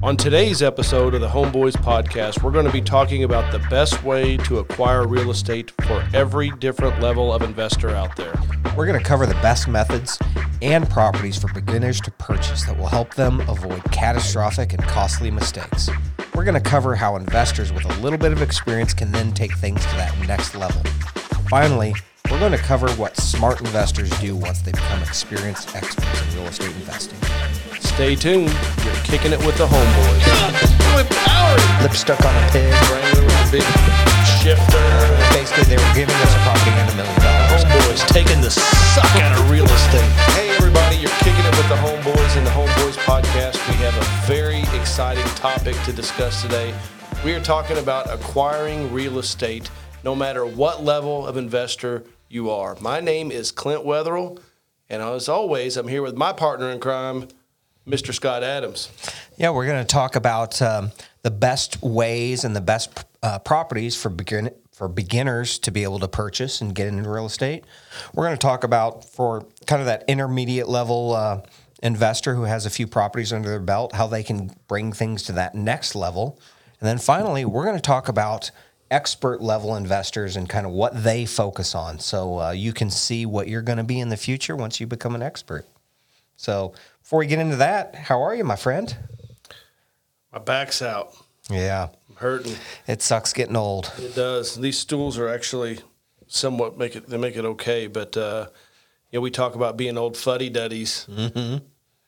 On today's episode of the Homeboys podcast, we're going to be talking about the best way to acquire real estate for every different level of investor out there. We're going to cover the best methods and properties for beginners to purchase that will help them avoid catastrophic and costly mistakes. We're going to cover how investors with a little bit of experience can then take things to that next level. Finally, we're going to cover what smart investors do once they become experienced experts in real estate investing. Stay tuned. You're kicking it with the Homeboys. Lip stuck on a pig. Wrangler with a big shifter. Basically, they were giving us a property and a million dollars. Homeboys taking the suck out of real estate. Hey, everybody, you're kicking it with the Homeboys and the Homeboys podcast. We have a very exciting topic to discuss today. We are talking about acquiring real estate no matter what level of investor you are. My name is Clint Wetherill, and as always, I'm here with my partner in crime, Mr. Scott Adams. Yeah, we're going to talk about um, the best ways and the best uh, properties for begin for beginners to be able to purchase and get into real estate. We're going to talk about for kind of that intermediate level uh, investor who has a few properties under their belt, how they can bring things to that next level, and then finally, we're going to talk about expert level investors and kind of what they focus on, so uh, you can see what you're going to be in the future once you become an expert. So before we get into that, how are you, my friend? My back's out. Yeah, I'm hurting. it sucks getting old. It does. These stools are actually somewhat make it they make it okay, but uh, you know we talk about being old fuddy duddies, mm-hmm.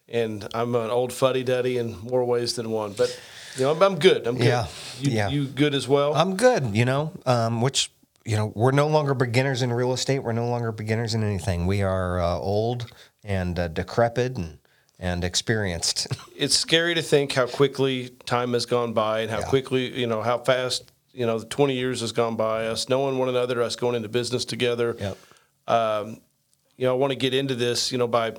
and I'm an old fuddy duddy in more ways than one. But you know I'm, I'm good. I'm good. Yeah. You, Yeah. you good as well? I'm good, you know, um, which, you know, we're no longer beginners in real estate. We're no longer beginners in anything. We are uh, old and uh, decrepit and, and experienced. it's scary to think how quickly time has gone by and how Yeah. quickly you know how fast you know the 20 years has gone by. Us knowing one another, us going into business together. Yep. Um, you know, I want to get into this, you know, by you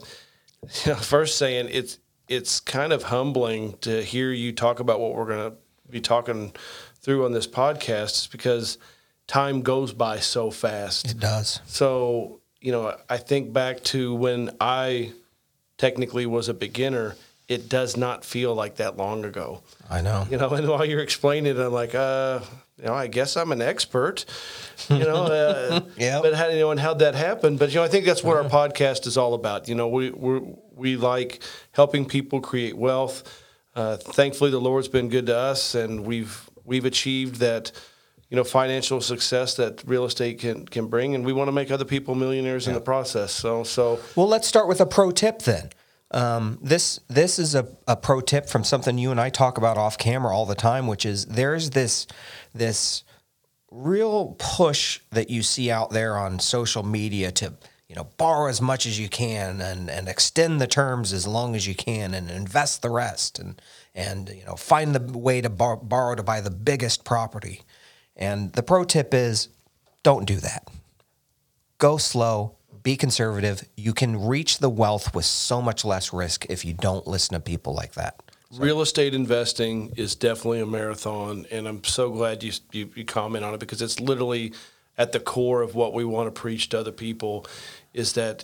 know, first saying it's it's kind of humbling to hear you talk about what we're going to be talking through on this podcast because time goes by so fast. It does. So, you know, I think back to when I technically was a beginner, it does not feel like that long ago. I know. You know, and while you're explaining it, I'm like, uh, you know, I guess I'm an expert. You know, uh, Yeah. But how you know, and how'd that happen? But you know, I think that's what our podcast is all about. You know, we we we like helping people create wealth. Uh, thankfully, the Lord's been good to us, and we've we've achieved that. You know, financial success that real estate can can bring, and we want to make other people millionaires in the process. So, so Well, let's start with a pro tip then. Um, this this is a, a pro tip from something you and I talk about off camera all the time, which is there's this this real push that you see out there on social media to you know borrow as much as you can and and extend the terms as long as you can and invest the rest and and you know find the way to bor- borrow to buy the biggest property. And the pro tip is don't do that go slow, be conservative. You can reach the wealth with so much less risk if you don't listen to people like that. Real estate investing is definitely a marathon, and I'm so glad you, you you comment on it because it's literally at the core of what we want to preach to other people. Is that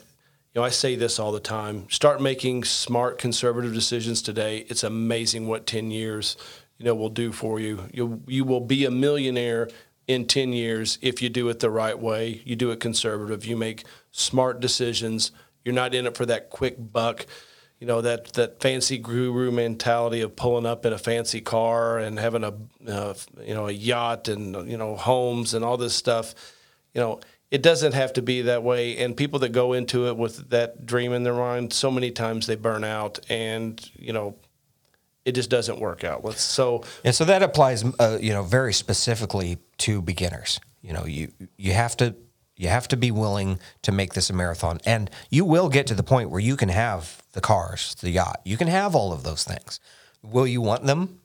you know I say this all the time: start making smart, conservative decisions today. It's amazing what ten years you know will do for you. You you will be a millionaire in 10 years if you do it the right way. You do it conservative. You make smart decisions. You're not in it for that quick buck you know that that fancy guru mentality of pulling up in a fancy car and having a uh, you know a yacht and you know homes and all this stuff you know it doesn't have to be that way and people that go into it with that dream in their mind so many times they burn out and you know it just doesn't work out so Yeah, so that applies, uh, you know, very specifically to beginners. You know, you you have to you have to be willing to make this a marathon, and you will get to the point where you can have the cars, the yacht, you can have all of those things. Will you want them?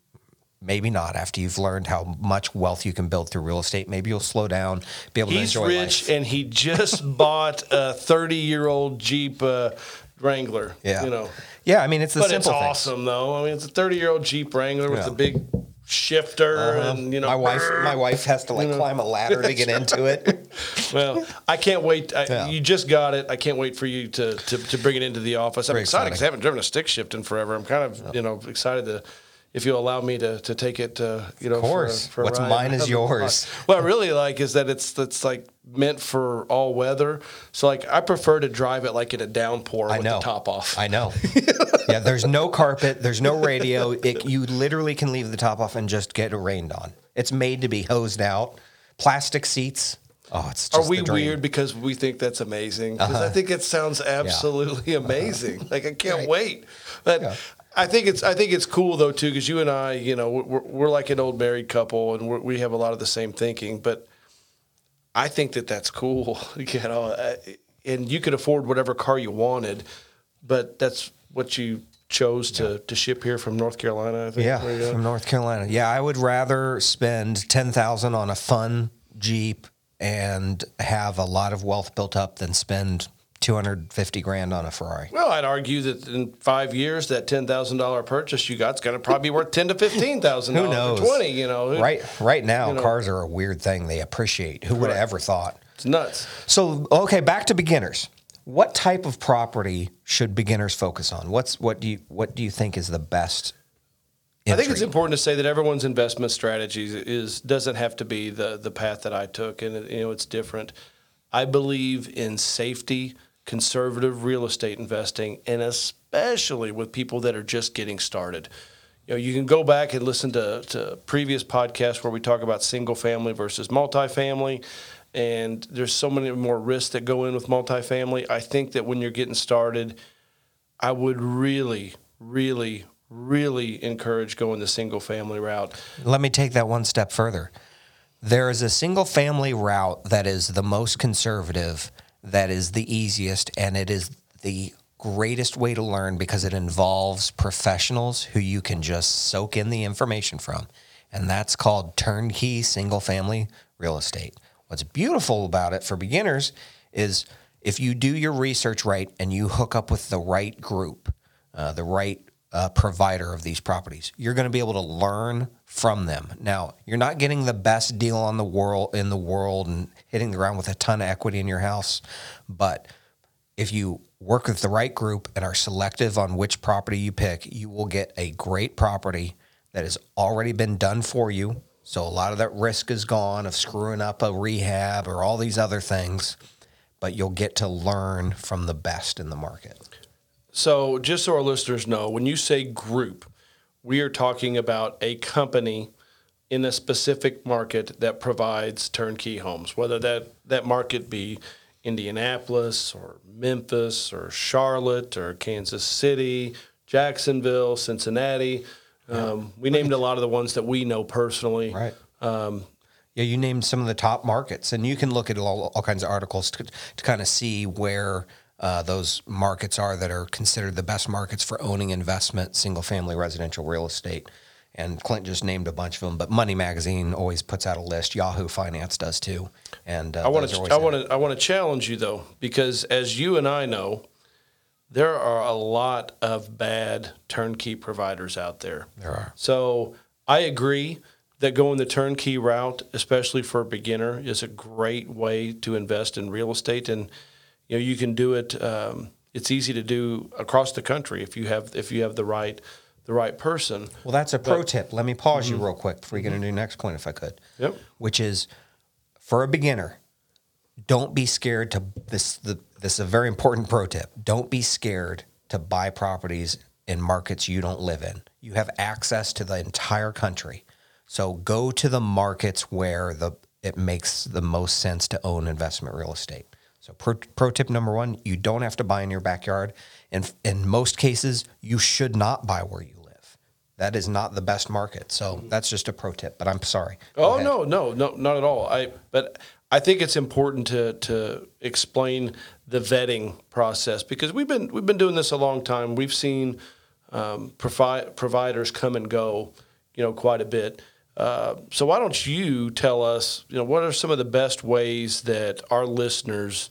Maybe not. After you've learned how much wealth you can build through real estate, maybe you'll slow down, be able he's to enjoy He's rich life. and he just bought a 30 year old jeep uh, wrangler Yeah, you know Yeah, I mean it's the but simple it's things. awesome though. I mean, it's a 30 year old Jeep Wrangler with Yeah. the big shifter, uh-huh. and you know, my wife, my wife has to like climb a ladder to get into it. Well, I can't wait. I, Yeah. You just got it. I can't wait for you to to, to bring it into the office. I'm Very excited because I haven't driven a stick shift in forever. I'm kind of you know excited to if you'll allow me to to take it, uh, you know, Of course. For, for What's ride mine is yours. What I really like is that it's it's like meant for all weather. So like I prefer to drive it like in a downpour I with know. the top off. I know. yeah, there's no carpet, there's no radio. It, you literally can leave the top off and just get rained on. It's made to be hosed out. Plastic seats. Oh, it's just Are we. Uh-huh. weird because we think that's amazing? Because I think it sounds absolutely amazing. Like I can't wait. But Yeah. I think it's I think it's cool though too because you and I, you know, we're, we're like an old married couple and we're, we have a lot of the same thinking. But I think that that's cool. You know, uh, and you could afford whatever car you wanted, but that's what you chose to to ship here from North Carolina. I think. Yeah, There you go. from North Carolina. Yeah, I would rather spend ten thousand on a fun Jeep and have a lot of wealth built up than spend two hundred fifty grand on a Ferrari. Well, I'd argue that in five years, that ten thousand dollar purchase you got's going to probably be worth ten to fifteen thousand Who dollars, knows? twenty. You know, Who- Right, right now, you know. cars are a weird thing. They appreciate. Who would have Right. ever thought? It's nuts. So, okay, back to beginners. What type of property should beginners focus on? What's what do you what do you think is the best? I think it's important to say that everyone's investment strategy is doesn't have to be the the path that I took, and you know it's different. I believe in safety, conservative real estate investing, and especially with people that are just getting started. You know, you can go back and listen to, to previous podcasts where we talk about single family versus multifamily, and there's so many more risks that go in with multifamily. I think that when you're getting started, I would really, really, really encourage going the single family route. Let me take that one step further. There is a single family route that is the most conservative, that is the easiest, and it is the greatest way to learn because it involves professionals who you can just soak in the information from. And that's called turnkey single family real estate. What's beautiful about it for beginners is if you do your research right and you hook up with the right group, uh, the right uh, provider of these properties. You're going to be able to learn from them. Now, you're not getting the best deal on the world in the world and hitting the ground with a ton of equity in your house, but if you work with the right group and are selective on which property you pick, you will get a great property that has already been done for you. So a lot of that risk is gone of screwing up a rehab or all these other things, but you'll get to learn from the best in the market. So, just so our listeners know, when you say group, we are talking about a company in a specific market that provides turnkey homes, whether that, that market be Indianapolis or Memphis or Charlotte or Kansas City, Jacksonville, Cincinnati. Um, we named a lot of the ones that we know personally. Right. yeah, you named some of the top markets, and you can look at all, all kinds of articles to, to kind of see where uh, those markets are that are considered the best markets for owning investment, single family residential real estate. And Clint just named a bunch of them, but Money Magazine always puts out a list. Yahoo Finance does too. And uh, I want to I want to I want to challenge you though because as you and I know there are a lot of bad turnkey providers out there. There are. So I agree that going the turnkey route, especially for a beginner, is a great way to invest in real estate, and you know you can do it. Um, it's easy to do across the country if you have if you have the right the right person. Well, that's a pro tip. Let me pause you real quick before you get into your next point, if I could. Yep. Which is for a beginner, don't be scared to this. The, this is a very important pro tip. Don't be scared to buy properties in markets you don't live in. You have access to the entire country, so go to the markets where the it makes the most sense to own investment real estate. So pro, pro tip number one: you don't have to buy in your backyard, and in most cases, you should not buy where you live. That is not the best market. So that's just a pro tip. But I'm sorry. Go Oh ahead. no, no, no, not at all. I but I think it's important to to explain the vetting process because we've been we've been doing this a long time. We've seen um, provi- providers come and go, you know, quite a bit. Uh, so why don't you tell us, you know, what are some of the best ways that our listeners,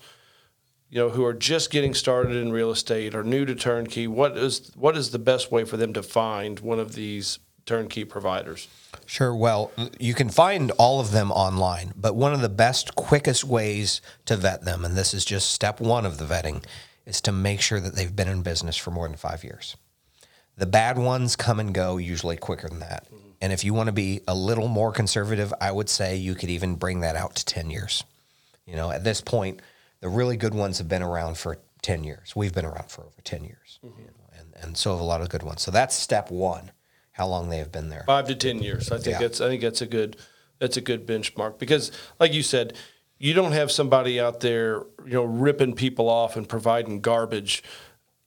you know, who are just getting started in real estate or new to turnkey, what is what is the best way for them to find one of these turnkey providers? Sure. Well, you can find all of them online, but one of the best, quickest ways to vet them, and this is just step one of the vetting, is to make sure that they've been in business for more than five years. The bad ones come and go usually quicker than that. And if you want to be a little more conservative, I would say you could even bring that out to 10 years. You know, at this point, the really good ones have been around for 10 years. We've been around for over 10 years. Mm-hmm. You know, and, and so have a lot of good ones. So that's step one, how long they have been there. five to ten years. I think Yeah. that's I think that's a good that's a good benchmark because, like you said, you don't have somebody out there you know ripping people off and providing garbage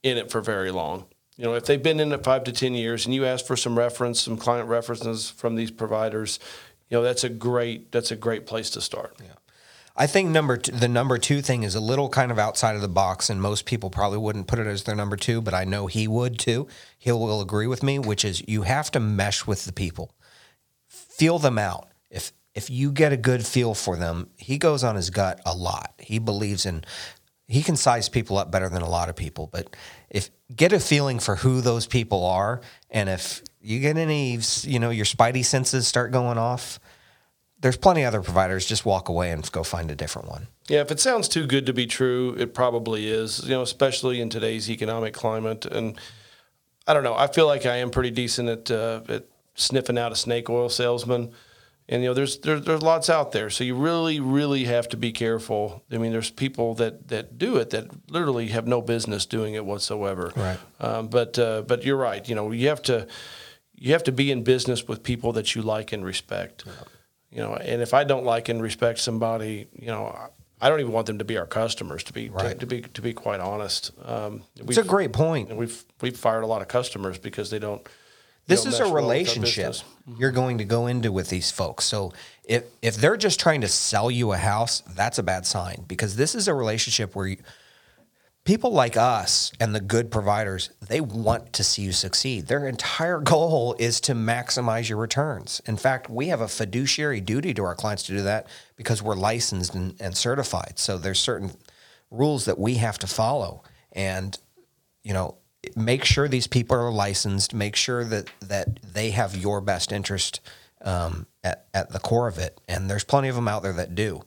in it for very long. You know, if they've been in it five to ten years, and you ask for some reference, some client references from these providers, you know that's a great that's a great place to start. I think number two, the number two thing is a little kind of outside of the box, and most people probably wouldn't put it as their number two, but I know he would too. He will agree with me, which is you have to mesh with the people, feel them out. If if you get a good feel for them, he goes on his gut a lot. He believes in he can size people up better than a lot of people, but if get a feeling for who those people are, and if you get any, you know, your spidey senses start going off, there's plenty of other providers. Just walk away and go find a different one. Yeah, if it sounds too good to be true, it probably is. You know, especially in today's economic climate. And I don't know. I feel like I am pretty decent at uh, at sniffing out a snake oil salesman. And you know, there's there's there's lots out there. So you really really have to be careful. I mean, there's people that that do it that literally have no business doing it whatsoever. Right. Um, but uh, but you're right. You know, you have to you have to be in business with people that you like and respect. You know, and if I don't like and respect somebody, you know, I don't even want them to be our customers. To be Right. to, to be to be quite honest, um, It's a great point. we've we've fired a lot of customers because they don't. This is a well with our relationship business. Mm-hmm. you're going to go into with these folks. So if if they're just trying to sell you a house, that's a bad sign because this is a relationship where you, people like us and the good providers, they want to see you succeed. Their entire goal is to maximize your returns. In fact, we have a fiduciary duty to our clients to do that because we're licensed and, and certified. So there's certain rules that we have to follow. And you know, make sure these people are licensed. Make sure that that they have your best interest um, at at the core of it. And there's plenty of them out there that do.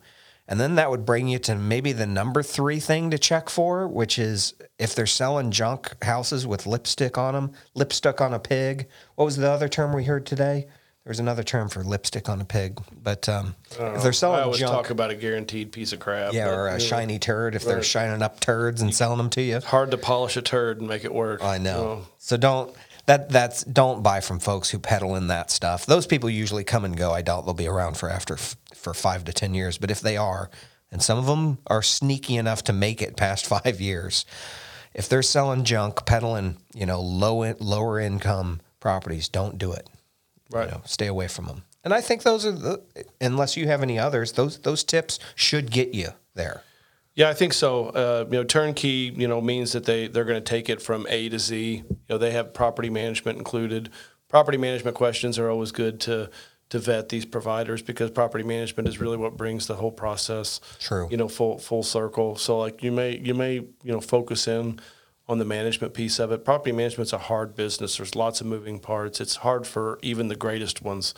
And then that would bring you to maybe the number three thing to check for, which is if they're selling junk houses with lipstick on them, lipstick on a pig. What was the other term we heard today? There was another term for lipstick on a pig, but um, if they're selling junk, I always junk, talk about a guaranteed piece of crap. yeah, but, or a you know, shiny turd, if they're right. shining up turds and selling them to you, hard to polish a turd and make it work. I know. So don't that that's don't buy from folks who peddle in that stuff. Those people usually come and go. I doubt they'll be around for after for five to ten years. But if they are, and some of them are sneaky enough to make it past five years, if they're selling junk, peddling, you know, low in, lower income properties, don't do it. Right. You know, stay away from them. And I think those are the unless you have any others, those those tips should get you there. Yeah, I think so. Uh, you know, turnkey, you know, means that they they're going to take it from A to Z. You know, they have property management included. Property management questions are always good to to vet these providers because property management is really what brings the whole process. True. You know, full full circle. So like you may you may you know focus in on the management piece of it. Property management's a hard business. There's lots of moving parts. It's hard for even the greatest ones.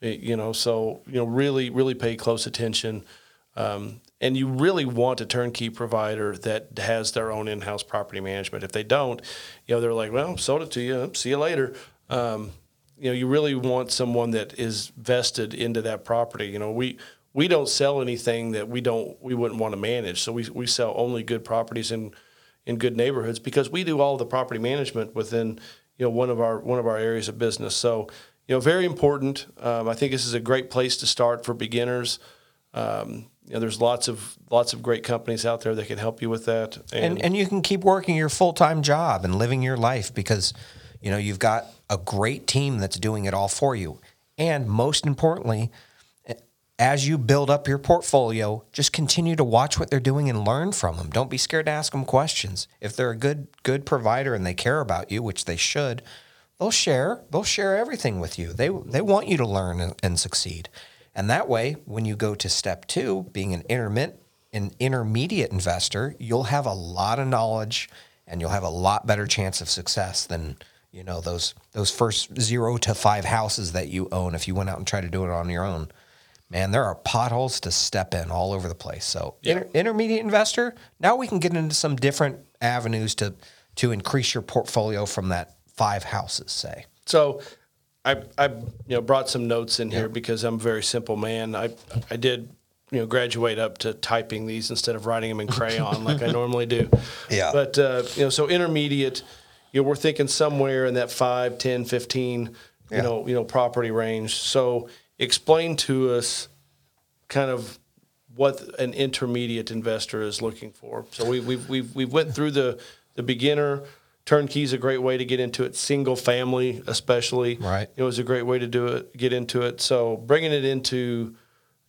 You know, so you know, really really pay close attention. Um, and you really want a turnkey provider that has their own in-house property management. If they don't, you know, they're like, well, sold it to you. See you later. Um, you know, you really want someone that is vested into that property. You know, we we don't sell anything that we don't we wouldn't want to manage. So we we sell only good properties in in good neighborhoods because we do all the property management within you know one of our one of our areas of business. So you know, very important. Um, I think this is a great place to start for beginners. Um, you know, there's lots of lots of great companies out there that can help you with that. and and you can keep working your full time job and living your life because you know you've got a great team that's doing it all for you. And most importantly, as you build up your portfolio, just continue to watch what they're doing and learn from them. Don't be scared to ask them questions. If they're a good good provider and they care about you, which they should, they'll share. They'll share everything with you. They they want you to learn and, and succeed. And that way, when you go to step two, being an intermittent an intermediate investor, you'll have a lot of knowledge and you'll have a lot better chance of success than you know those those first zero to five houses that you own if you went out and tried to do it on your own. Man, there are potholes to step in all over the place. So, inter- intermediate investor. Now we can get into some different avenues to to increase your portfolio from that five houses, say. So, I I you know brought some notes in here because I'm a very simple man. I I did you know graduate up to typing these instead of writing them in crayon like I normally do. Yeah. But uh, you know, so intermediate, you know, we're thinking somewhere in that 5, 10, 15, you Yeah. know, you know, property range. So, explain to us kind of what an intermediate investor is looking for. So we we've we we went through the the beginner turnkey is a great way to get into it. Single family, especially, Right. It was a great way to do it, get into it. So bringing it into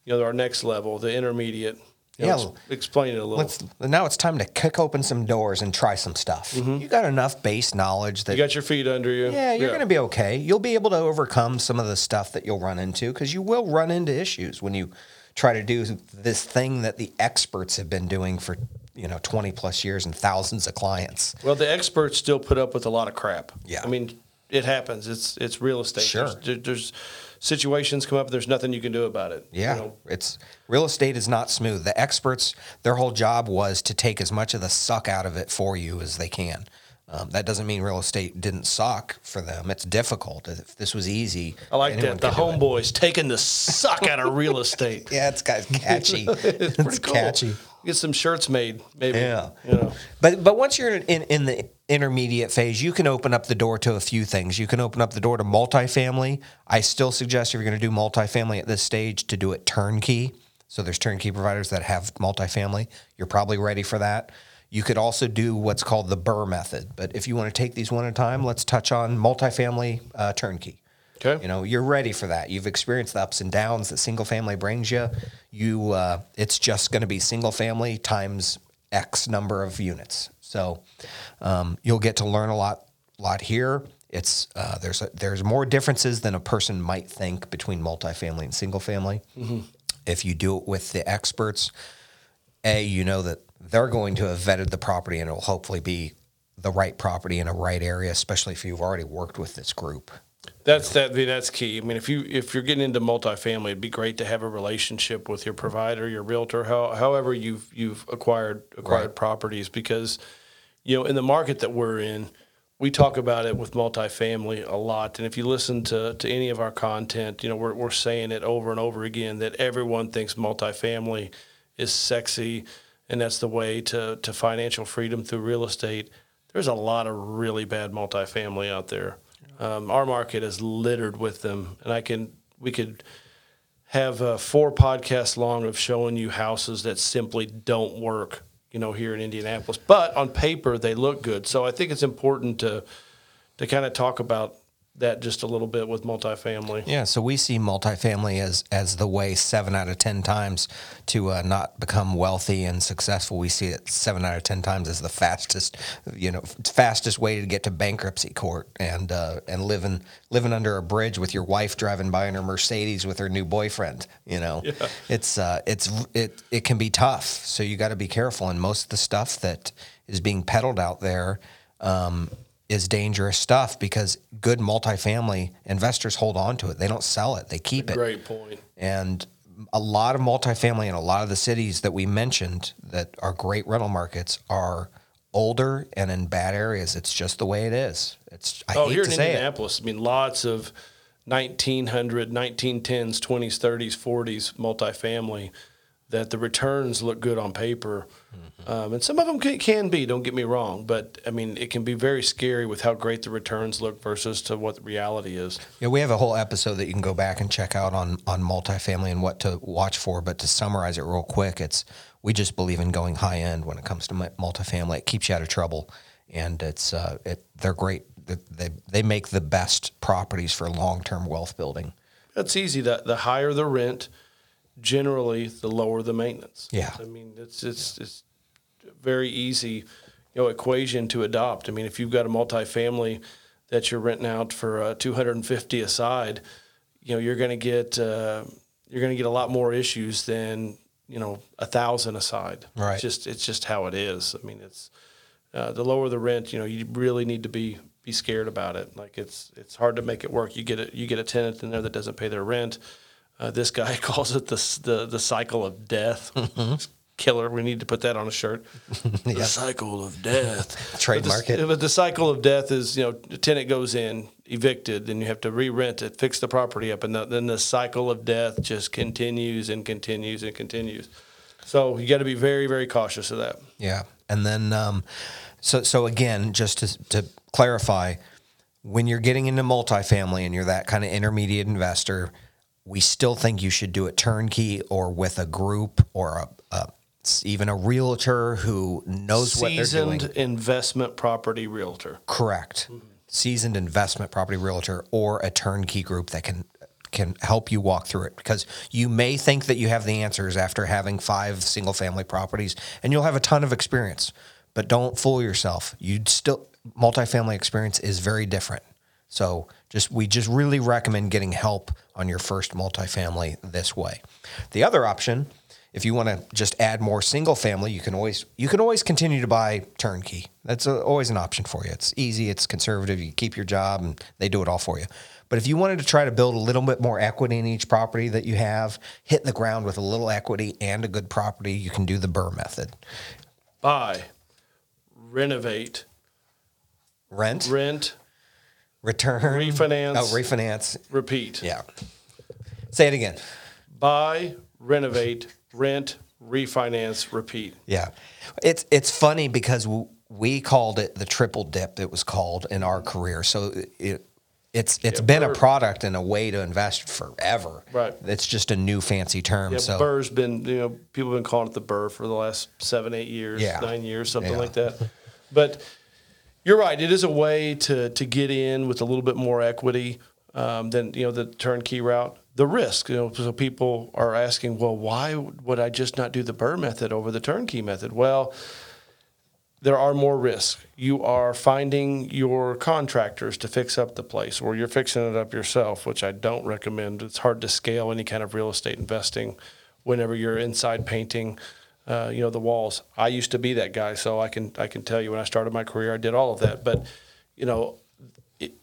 you know our next level, the intermediate. You know, Yeah. ex- explain it a little. Let's now it's time to kick open some doors and try some stuff. Mm-hmm. You got enough base knowledge that you got your feet under you. yeah, you're going to be okay. You'll be able to overcome some of the stuff that you'll run into because you will run into issues when you try to do this thing that the experts have been doing for you know 20 plus years and thousands of clients. Well, the experts still put up with a lot of crap. Yeah. I mean, it happens. It's it's real estate. Sure. There's, there's situations come up. There's nothing you can do about it. you Yeah, know. it's real estate is not smooth. The experts, their whole job was to take as much of the suck out of it for you as they can. Um, that doesn't mean real estate didn't suck for them. It's difficult. If this was easy, I like that. The could do it. homeboys taking the suck out of real estate. Yeah, it's kind of catchy. It's pretty cool. catchy. Get some shirts made, maybe. Yeah. You know. But but once you're in, in the intermediate phase, you can open up the door to a few things. You can open up the door to multifamily. I still suggest if you're going to do multifamily at this stage to do it turnkey. So there's turnkey providers that have multifamily. You're probably ready for that. You could also do what's called the Burr method. But if you want to take these one at a time, let's touch on multifamily uh, turnkey. Okay. You know, you're ready for that. You've experienced the ups and downs that single family brings you. You, uh, it's just going to be single family times X number of units. So um, you'll get to learn a lot, lot here. It's uh, there's a, there's more differences than a person might think between multifamily and single family. If you do it with the experts, a you know that they're going to have vetted the property and it will hopefully be the right property in a right area, especially if you've already worked with this group. That's that. That's key. I mean, if you if you're getting into multifamily, it'd be great to have a relationship with your provider, your realtor, how, however you've you've acquired acquired Right. properties, because you know in the market that we're in, we talk about it with multifamily a lot. And if you listen to to any of our content, you know we're we're saying it over and over again that everyone thinks multifamily is sexy, and that's the way to to financial freedom through real estate. There's a lot of really bad multifamily out there. Um, our market is littered with them, and I can we could have uh, four podcasts long of showing you houses that simply don't work. You know, here in Indianapolis, but on paper they look good. So I think it's important to to kind of talk about that just a little bit with multifamily. Yeah, so we see multifamily as as the way seven out of ten times to uh, not become wealthy and successful. We see it seven out of ten times as the fastest, you know, fastest way to get to bankruptcy court and uh, and living living under a bridge with your wife driving by in her Mercedes with her new boyfriend. You know, it's uh, it's it it can be tough. So you got to be careful. And most of the stuff that is being peddled out there. Um, is dangerous stuff because good multifamily investors hold on to it. They don't sell it. They keep it. Great point. And a lot of multifamily in a lot of the cities that we mentioned that are great rental markets are older and in bad areas. It's just the way it is. It's I Oh, hate here to in say it. Indianapolis, I mean, lots of 1900, 1910s, 20s, 30s, 40s multifamily that the returns look good on paper. Mm-hmm. Um, and some of them can, can be, don't get me wrong, but I mean, it can be very scary with how great the returns look versus to what the reality is. Yeah, we have a whole episode that you can go back and check out on on multifamily and what to watch for. But to summarize it real quick, it's we just believe in going high end when it comes to multifamily. It keeps you out of trouble, and it's uh, it they're great. They they, they make the best properties for long term wealth building. That's easy. The, the higher the rent, generally, the lower the maintenance. Yeah. I mean, it's it's it's very easy, you know, equation to adopt. I mean, if you've got a multifamily that you're renting out for uh, 250 aside, you know, you're going to get uh, you're going to get a lot more issues than you know a thousand aside. Right. It's just it's just how it is. I mean, it's uh, the lower the rent, you know, you really need to be be scared about it. Like it's it's hard to make it work. You get a you get a tenant in there that doesn't pay their rent. Uh, this guy calls it the the the cycle of death. killer. We need to put that on a shirt. The cycle of death. Trademark but the, it. But the cycle of death is, you know, the tenant goes in, evicted, then you have to re-rent it, fix the property up, and the, then the cycle of death just continues and continues and continues. So you got to be very, very cautious of that. Yeah, and then um, so so again, just to to clarify, when you're getting into multifamily and you're that kind of intermediate investor, we still think you should do it turnkey or with a group or a, a even a realtor who knows what they're doing. Seasoned investment property realtor. Correct. Seasoned investment property realtor or a turnkey group that can can help you walk through it because you may think that you have the answers after having five single family properties and you'll have a ton of experience. But don't fool yourself. You'd still multifamily experience is very different. So just we just really recommend getting help on your first multifamily this way. The other option, if you want to just add more single family, you can always you can always continue to buy turnkey. That's a, always an option for you. It's easy, it's conservative. You keep your job, and they do it all for you. But if you wanted to try to build a little bit more equity in each property that you have, hit the ground with a little equity and a good property, you can do the Burr method. Buy, renovate, Rent, rent, return, refinance. Oh, refinance. repeat. Yeah. Say it again. Buy, renovate, rent, refinance, repeat. Yeah, it's it's funny because we called it the triple dip. It was called in our career. So it it's it's Yeah, been a product and a way to invest forever. Right. It's just a new fancy term. Yeah, so Burr's been, you know, people have been calling it the Burr for the last seven, eight years, Yeah. nine years, something Yeah. like that. But you're right. It is a way to to get in with a little bit more equity um, than you know the turnkey route. The risk, you know, so people are asking, well, why would I just not do the Burr method over the turnkey method? Well, there are more risks. You are finding your contractors to fix up the place, or you're fixing it up yourself, which I don't recommend. It's hard to scale any kind of real estate investing whenever you're inside painting, uh, you know, the walls. I used to be that guy, so I can I can tell you when I started my career, I did all of that. But you know,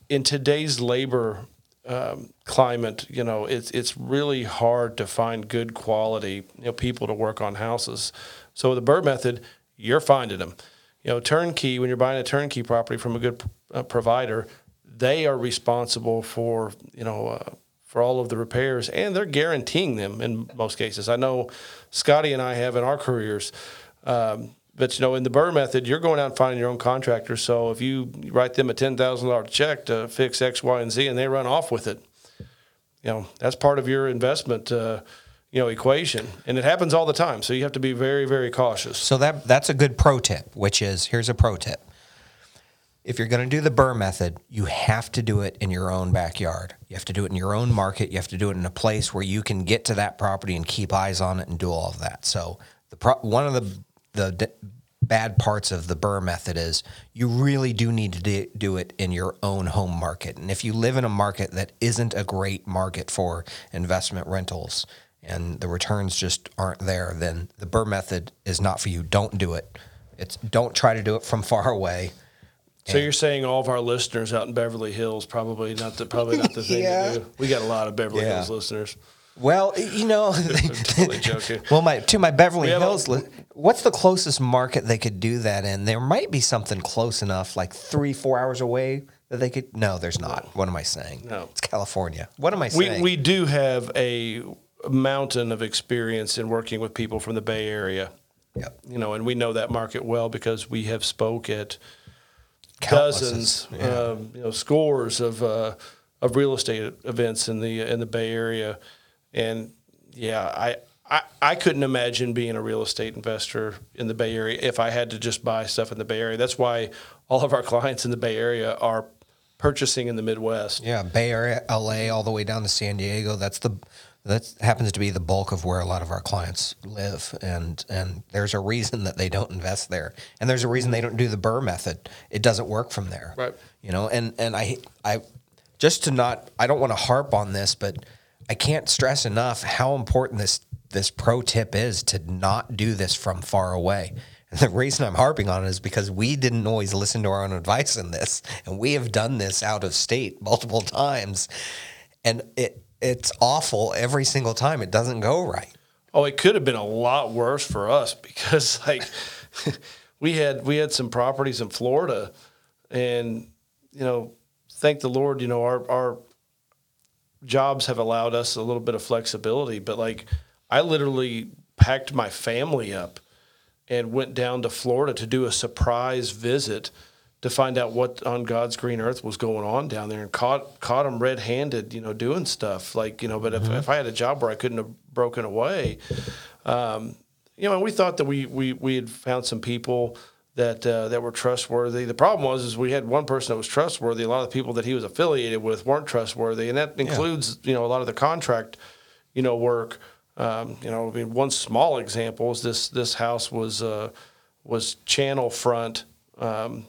in today's labor um, climate, you know, it's it's really hard to find good quality you know people to work on houses. So the Burr method, you're finding them. You know, turnkey when you're buying a turnkey property from a good uh, provider, they are responsible for you know uh, for all of the repairs and they're guaranteeing them in most cases. I know Scotty and I have in our careers. Um, but you know, in the Burr method, you're going out and finding your own contractor. So if you write them a ten thousand dollar check to fix X, Y, and Z, and they run off with it, you know that's part of your investment, uh, you know, equation, and it happens all the time. So you have to be very, very cautious. so that that's a good pro tip. Which is here's a pro tip. If you're going to do the Burr method, you have to do it in your own backyard. You have to do it in your own market. You have to do it in a place where you can get to that property and keep eyes on it and do all of that. So the pro- one of the the d- bad parts of the Burr method is you really do need to do, do it in your own home market. And if you live in a market that isn't a great market for investment rentals and the returns just aren't there, then the Burr method is not for you. Don't do it. It's don't try to do it from far away. So you're saying all of our listeners out in Beverly Hills probably not the probably not the thing Yeah. to do. We got a lot of Beverly Yeah. Hills listeners. Well, you know, Totally joking. well, my to my Beverly We a- Hills. li- what's the closest market they could do that in? There might be something close enough, like three, four hours away, that they could. No, there's not. What am I saying? No. it's California. What am I We saying? we do have a mountain of experience in working with people from the Bay Area. Yep. You know, and we know that market well because we have spoke at Countless dozens, yeah. um, you know, scores of uh, of real estate events in the in the Bay Area, and yeah, I, I I couldn't imagine being a real estate investor in the Bay Area if I had to just buy stuff in the Bay Area. That's why all of our clients in the Bay Area are purchasing in the Midwest. Yeah, Bay Area, LA, all the way down to San Diego. That's the that happens to be the bulk of where a lot of our clients live, and and there's a reason that they don't invest there, and there's a reason they don't do the Burr method. It doesn't work from there, Right. You know, and and I I just to not I don't want to harp on this, but I can't stress enough how important this this pro tip is to not do this from far away. And the reason I'm harping on it is because we didn't always listen to our own advice in this, and we have done this out of state multiple times, and it it's awful every single time. It doesn't go right. Oh, it could have been a lot worse for us because like we had we had some properties in Florida, and you know, thank the Lord, you know, our our jobs have allowed us a little bit of flexibility. But like, I literally packed my family up and went down to Florida to do a surprise visit to find out what on God's green earth was going on down there and caught caught them red handed, you know, doing stuff like you know. But if, if I had a job where I couldn't have broken away, um, you know, and we thought that we we we had found some people that uh, that were trustworthy. The problem was is we had one person that was trustworthy. A lot of the people that he was affiliated with weren't trustworthy, and that includes you know a lot of the contract you know work. Um, you know, I mean, one small example is this this house was uh, was channel front. Um,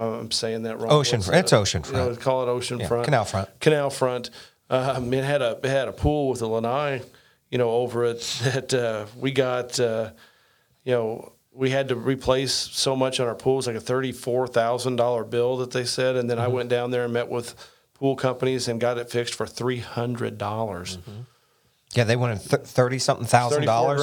I'm saying that wrong. Ocean front. It's the- ocean You know, front. call it ocean front. canal front. Canal front. Um, it had a it had a pool with a lanai, you know, over it that uh, we got. Uh, you know, we had to replace so much on our pool. It was like a thirty-four thousand dollar bill that they said, and then I went down there and met with pool companies and got it fixed for three hundred dollars. Yeah, they wanted th- thirty something thousand dollars.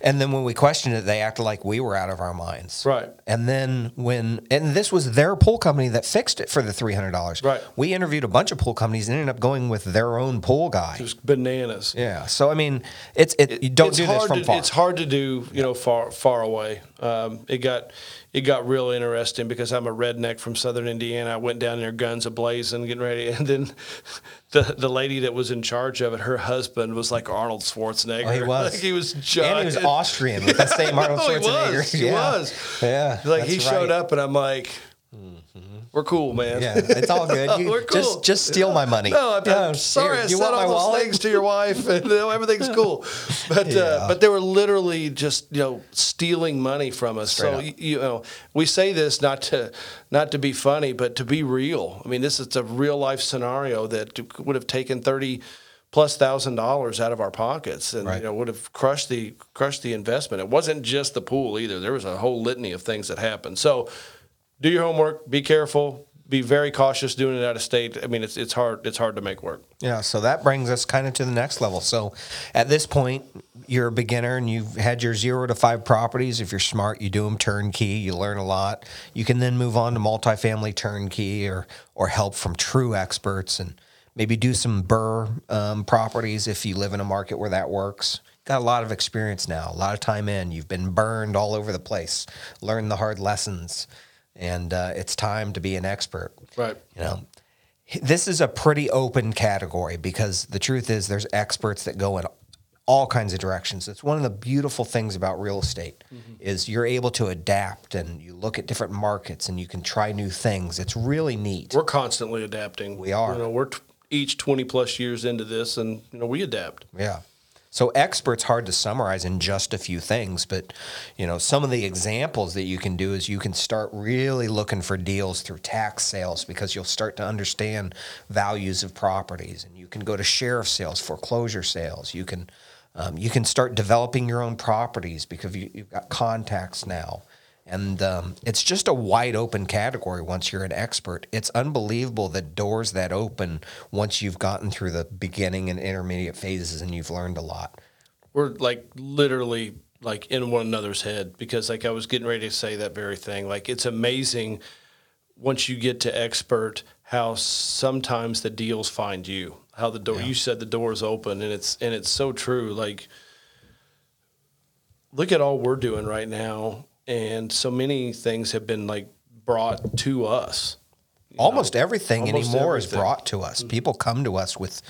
And then when we questioned it, they acted like we were out of our minds. Right. And then when and this was their pool company that fixed it for the three hundred dollars. Right. We interviewed a bunch of pool companies and ended up going with their own pool guy. It was bananas. Yeah. So I mean, it's it. You don't it's do this hard from to, far. It's hard to do, you know, far far away. Um, it got it got real interesting because I'm a redneck from Southern Indiana. I went down there, guns a blazing, getting ready, and then the the lady that was in charge of it, her husband was like Arnold Schwarzenegger. Oh, he was. Like he was and he was Austrian with that same Arnold No, he Schwarzenegger. was. He yeah. was. Yeah. like he showed right. up, and I'm like, we're cool, man. Yeah, it's all good. You We're cool. Just just steal my money. No, I'm, Yeah, I'm sorry. here, I you said all my those wallet? things to your wife, and you know, everything's cool. But Yeah. uh, but they were literally just you know stealing money from us. so you, you know, we say this not to not to be funny, but to be real. I mean, this is a real life scenario that would have taken thirty plus thousand dollars out of our pockets, and Right. you know would have crushed the crushed the investment. It wasn't just the pool either. There was a whole litany of things that happened. So do your homework. Be careful. Be very cautious doing it out of state. I mean, it's it's hard. It's hard to make work. Yeah, so that brings us kind of to the next level. So at this point, you're a beginner and you've had your zero to five properties. If you're smart, you do them turnkey, you learn a lot. You can then move on to multifamily turnkey or, or help from true experts and maybe do some burr um, properties if you live in a market where that works. Got a lot of experience now, a lot of time in. You've been burned all over the place, learned the hard lessons, and uh, it's time to be an expert Right. you know this is a pretty open category because the truth is there's experts that go in all kinds of directions it's one of the beautiful things about real estate is you're able to adapt and you look at different markets and you can try new things it's really neat We're constantly adapting. We are. You know, we're t- each twenty plus years into this, and you know we adapt. Yeah. So experts hard to summarize in just a few things, but you know, some of the examples that you can do is you can start really looking for deals through tax sales because you'll start to understand values of properties and you can go to sheriff sales, foreclosure sales. You can um, you can start developing your own properties because you, you've got contacts now. And um, it's just a wide open category once you're an expert. It's unbelievable the doors that open once you've gotten through the beginning and intermediate phases and you've learned a lot. We're like literally like in one another's head because like I was getting ready to say that very thing. Like it's amazing once you get to expert how sometimes the deals find you. How the door you said the doors open and it's and it's so true. Like look at all we're doing right now and so many things have been like brought to us. Almost everything almost anymore is brought to us. People come to us with,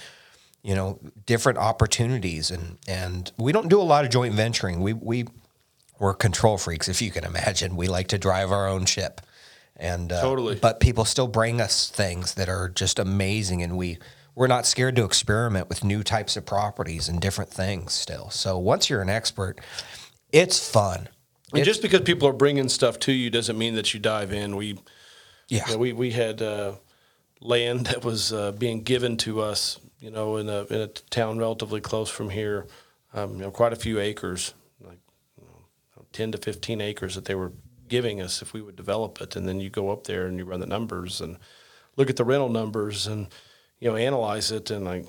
you know, different opportunities, and and we don't do a lot of joint venturing. We we we're control freaks, if you can imagine. We like to drive our own ship, and uh, Totally. But people still bring us things that are just amazing, and we we're not scared to experiment with new types of properties and different things. Still, so once you're an expert, it's fun. And just because people are bringing stuff to you doesn't mean that you dive in. We Yeah. Yeah, we we had uh, land that was uh, being given to us, you know, in a in a town relatively close from here, um, you know, quite a few acres, like you know, ten to fifteen acres that they were giving us if we would develop it, and then you go up there and you run the numbers and look at the rental numbers and you know analyze it, and like,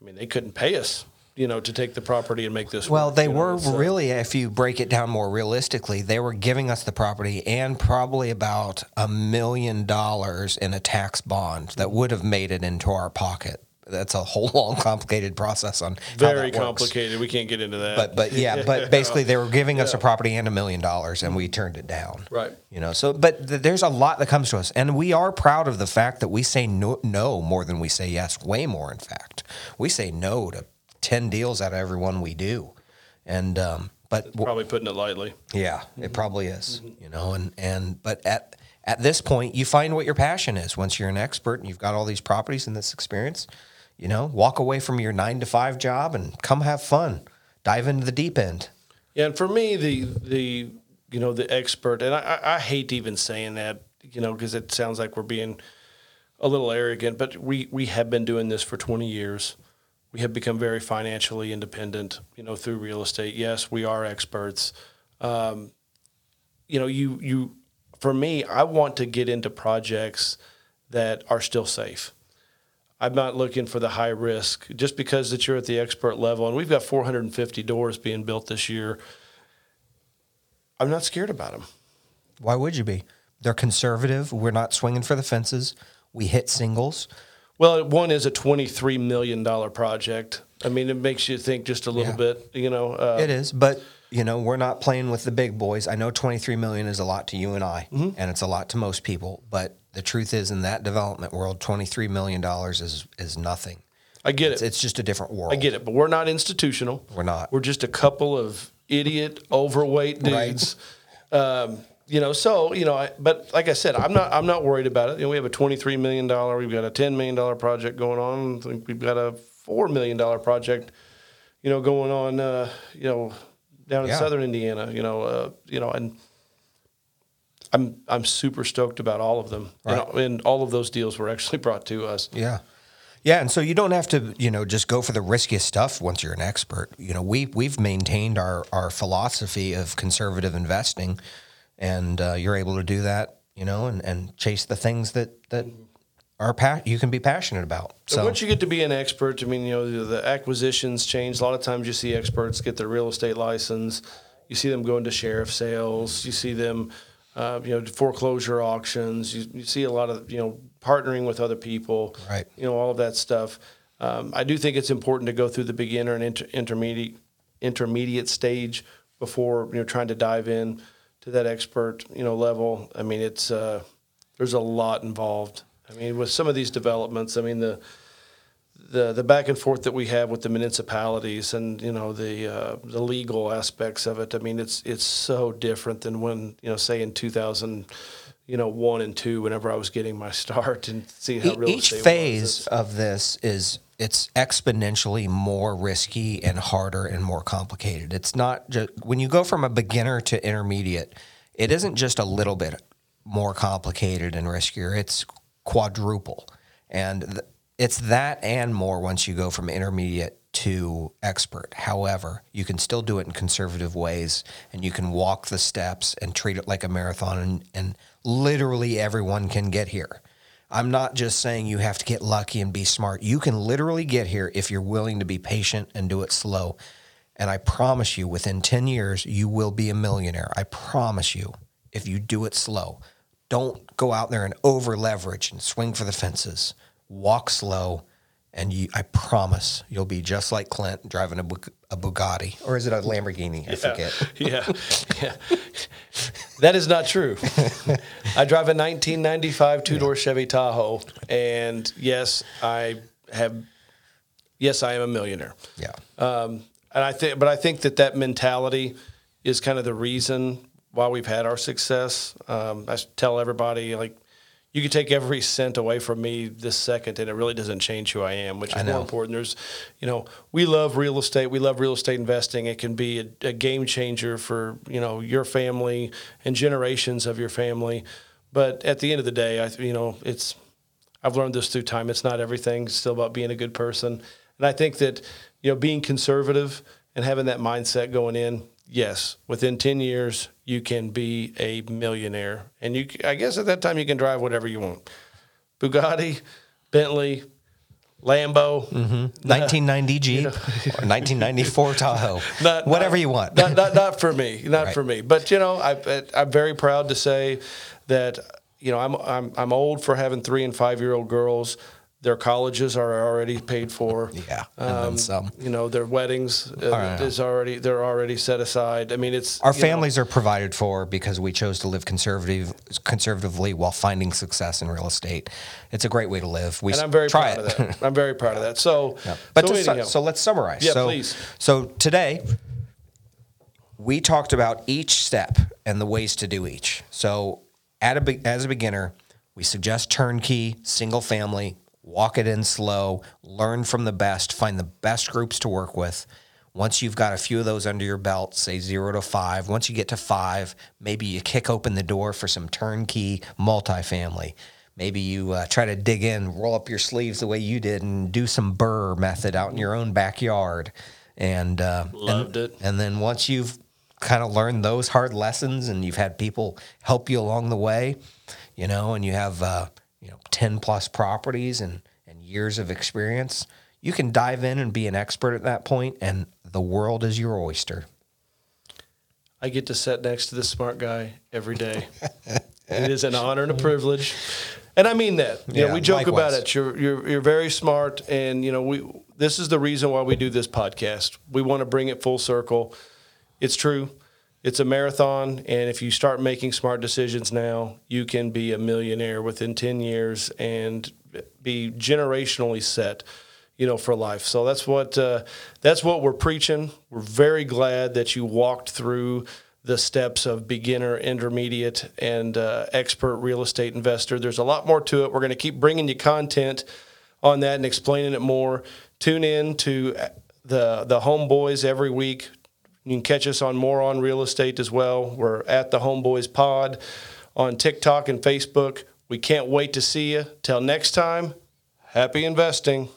I mean, they couldn't pay us. You know, to take the property and make this. Well, work, they you know, were so- uh, really, if you break it down more realistically, they were giving us the property and probably about a million dollars in a tax bond that would have made it into our pocket. That's a whole long, complicated process on how very complicated. We can't get into that. But but yeah, but basically they were giving us a property and a million dollars, and we turned it down. Right. You know. So, but th- there's a lot that comes to us, and we are proud of the fact that we say no, no more than we say yes. Way more, in fact. We say no to ten deals out of every one we do, and um, but w- probably putting it lightly. yeah, it probably is. You know, and and but at at this point, you find what your passion is. Once you're an expert and you've got all these properties and this experience, you know, walk away from your nine to five job and come have fun. Dive into the deep end. Yeah, and for me, the the you know the expert, and I, I I hate even saying that, you know, because it sounds like we're being a little arrogant, but we we have been doing this for 20 years. We have become very financially independent, you know, through real estate. Yes, we are experts. Um, you know, you you for me, I want to get into projects that are still safe. I'm not looking for the high risk just because that you're at the expert level and we've got 450 doors being built this year. I'm not scared about them. Why would you be? They're conservative. We're not swinging for the fences. We hit singles. Well, one is a 23 million dollar project. I mean, it makes you think just a little Yeah. bit, you know. Uh, It is, but you know, we're not playing with the big boys. I know 23 million is a lot to you and I, and it's a lot to most people, but the truth is in that development world, 23 million dollars is is nothing. I get It's, it. it's just a different world. I get it, but we're not institutional. We're not. We're just a couple of idiot, overweight Right. dudes. Um, you know, so you know, I, but like I said, I'm not. I'm not worried about it. You know, we have a 23 million dollar. We've got a 10 million dollar project going on. I think we've got a four million dollar project. You know, going on. Uh, you know, down in Yeah. southern Indiana. You know, uh, you know, and I'm I'm super stoked about all of them. Right. And, and all of those deals were actually brought to us. Yeah. Yeah, and so you don't have to, you know, just go for the riskiest stuff once you're an expert. You know, we we've maintained our our philosophy of conservative investing, and uh, you're able to do that, you know, and, and chase the things that that are pa- you can be passionate about. So once you get to be an expert, I mean, you know, the, the acquisitions change. A lot of times you see experts get their real estate license. You see them going to sheriff sales. You see them, uh, you know, foreclosure auctions. You, you see a lot of, you know, partnering with other people. Right. You know, all of that stuff. Um, I do think it's important to go through the beginner and inter- intermediate intermediate stage before you know trying to dive in to that expert you know level. I mean, it's uh, there's a lot involved. I mean, with some of these developments, I mean the the the back and forth that we have with the municipalities and you know the uh, the legal aspects of it. I mean, it's it's so different than when you know, say in 2000, you know, one and two, whenever I was getting my start and see how real each estate was. phase of this is it's exponentially more risky and harder and more complicated. It's not just when you go from a beginner to intermediate, it isn't just a little bit more complicated and riskier. It's quadruple, and th- it's that and more once you go from intermediate to expert. However, you can still do it in conservative ways and you can walk the steps and treat it like a marathon and, and literally everyone can get here. I'm not just saying you have to get lucky and be smart. You can literally get here if you're willing to be patient and do it slow. And I promise you, within 10 years, you will be a millionaire. I promise you, if you do it slow. Don't go out there and over leverage and swing for the fences. Walk slow, and you, I promise you'll be just like Clint driving a, Bug- a Bugatti. Or is it a Lamborghini? I forget. yeah, yeah. That is not true. I drive a 1995 two door Chevy Tahoe, and yes, I have. Yes, I am a millionaire. Yeah. Um, and I think, but I think that that mentality is kind of the reason why we've had our success. Um, I tell everybody like, you can take every cent away from me this second, and it really doesn't change who I am, which is more important. There's, you know, we love real estate. We love real estate investing. It can be a, a game changer for you know your family and generations of your family. But at the end of the day, I you know it's I've learned this through time. It's not everything. It's still about being a good person. And I think that, you know, being conservative and having that mindset going in, yes, within 10 years, you can be a millionaire. And you, I guess at that time, you can drive whatever you want Bugatti, Bentley, Lambo, mm-hmm. 1990 Jeep, or 1994 Tahoe, Not- whatever not- you want. Not, not, not for me, not Right. for me. But you know, I, I'm very proud to say that you know I'm I'm I'm old for having three and five year old girls. Their colleges are already paid for. Yeah, and then some. You know, their weddings uh, right. is already they're already set aside. I mean, it's Our you know, families are provided for because we chose to live conservative, conservatively while finding success in real estate. It's a great way to live. We and I'm very try proud it. of that. I'm very proud of that. So, But so su- so let's summarize. Yeah, so, please. So today, we talked about each step and the ways to do each. So at a as a beginner, we suggest turnkey, single family, walk it in slow, learn from the best, find the best groups to work with. Once you've got a few of those under your belt, say zero to five, once you get to five, maybe you kick open the door for some turnkey multifamily. Maybe you uh, try to dig in, roll up your sleeves the way you did, and do some BRRRR method out in your own backyard. And uh, Loved and, it. And then once you've kind of learned those hard lessons, and you've had people help you along the way, you know, and you have uh, you know ten plus properties and and years of experience, you can dive in and be an expert at that point, and the world is your oyster. I get to sit next to the smart guy every day. it is an honor and a privilege. And I mean that. You know, Yeah, we joke about it. You're, you're you're very smart and you know, we this is the reason why we do this podcast. We want to bring it full circle. It's true. It's a marathon and if you start making smart decisions now, you can be a millionaire within 10 years and be generationally set you know, for life. So that's what uh, that's what we're preaching. We're very glad that you walked through the steps of beginner, intermediate, and uh, expert real estate investor. There's a lot more to it. We're going to keep bringing you content on that and explaining it more. Tune in to uh, the the Homeboys every week. You can catch us on more on real estate as well. We're at the Homeboys Pod on TikTok and Facebook. We can't wait to see you. Till next time, happy investing.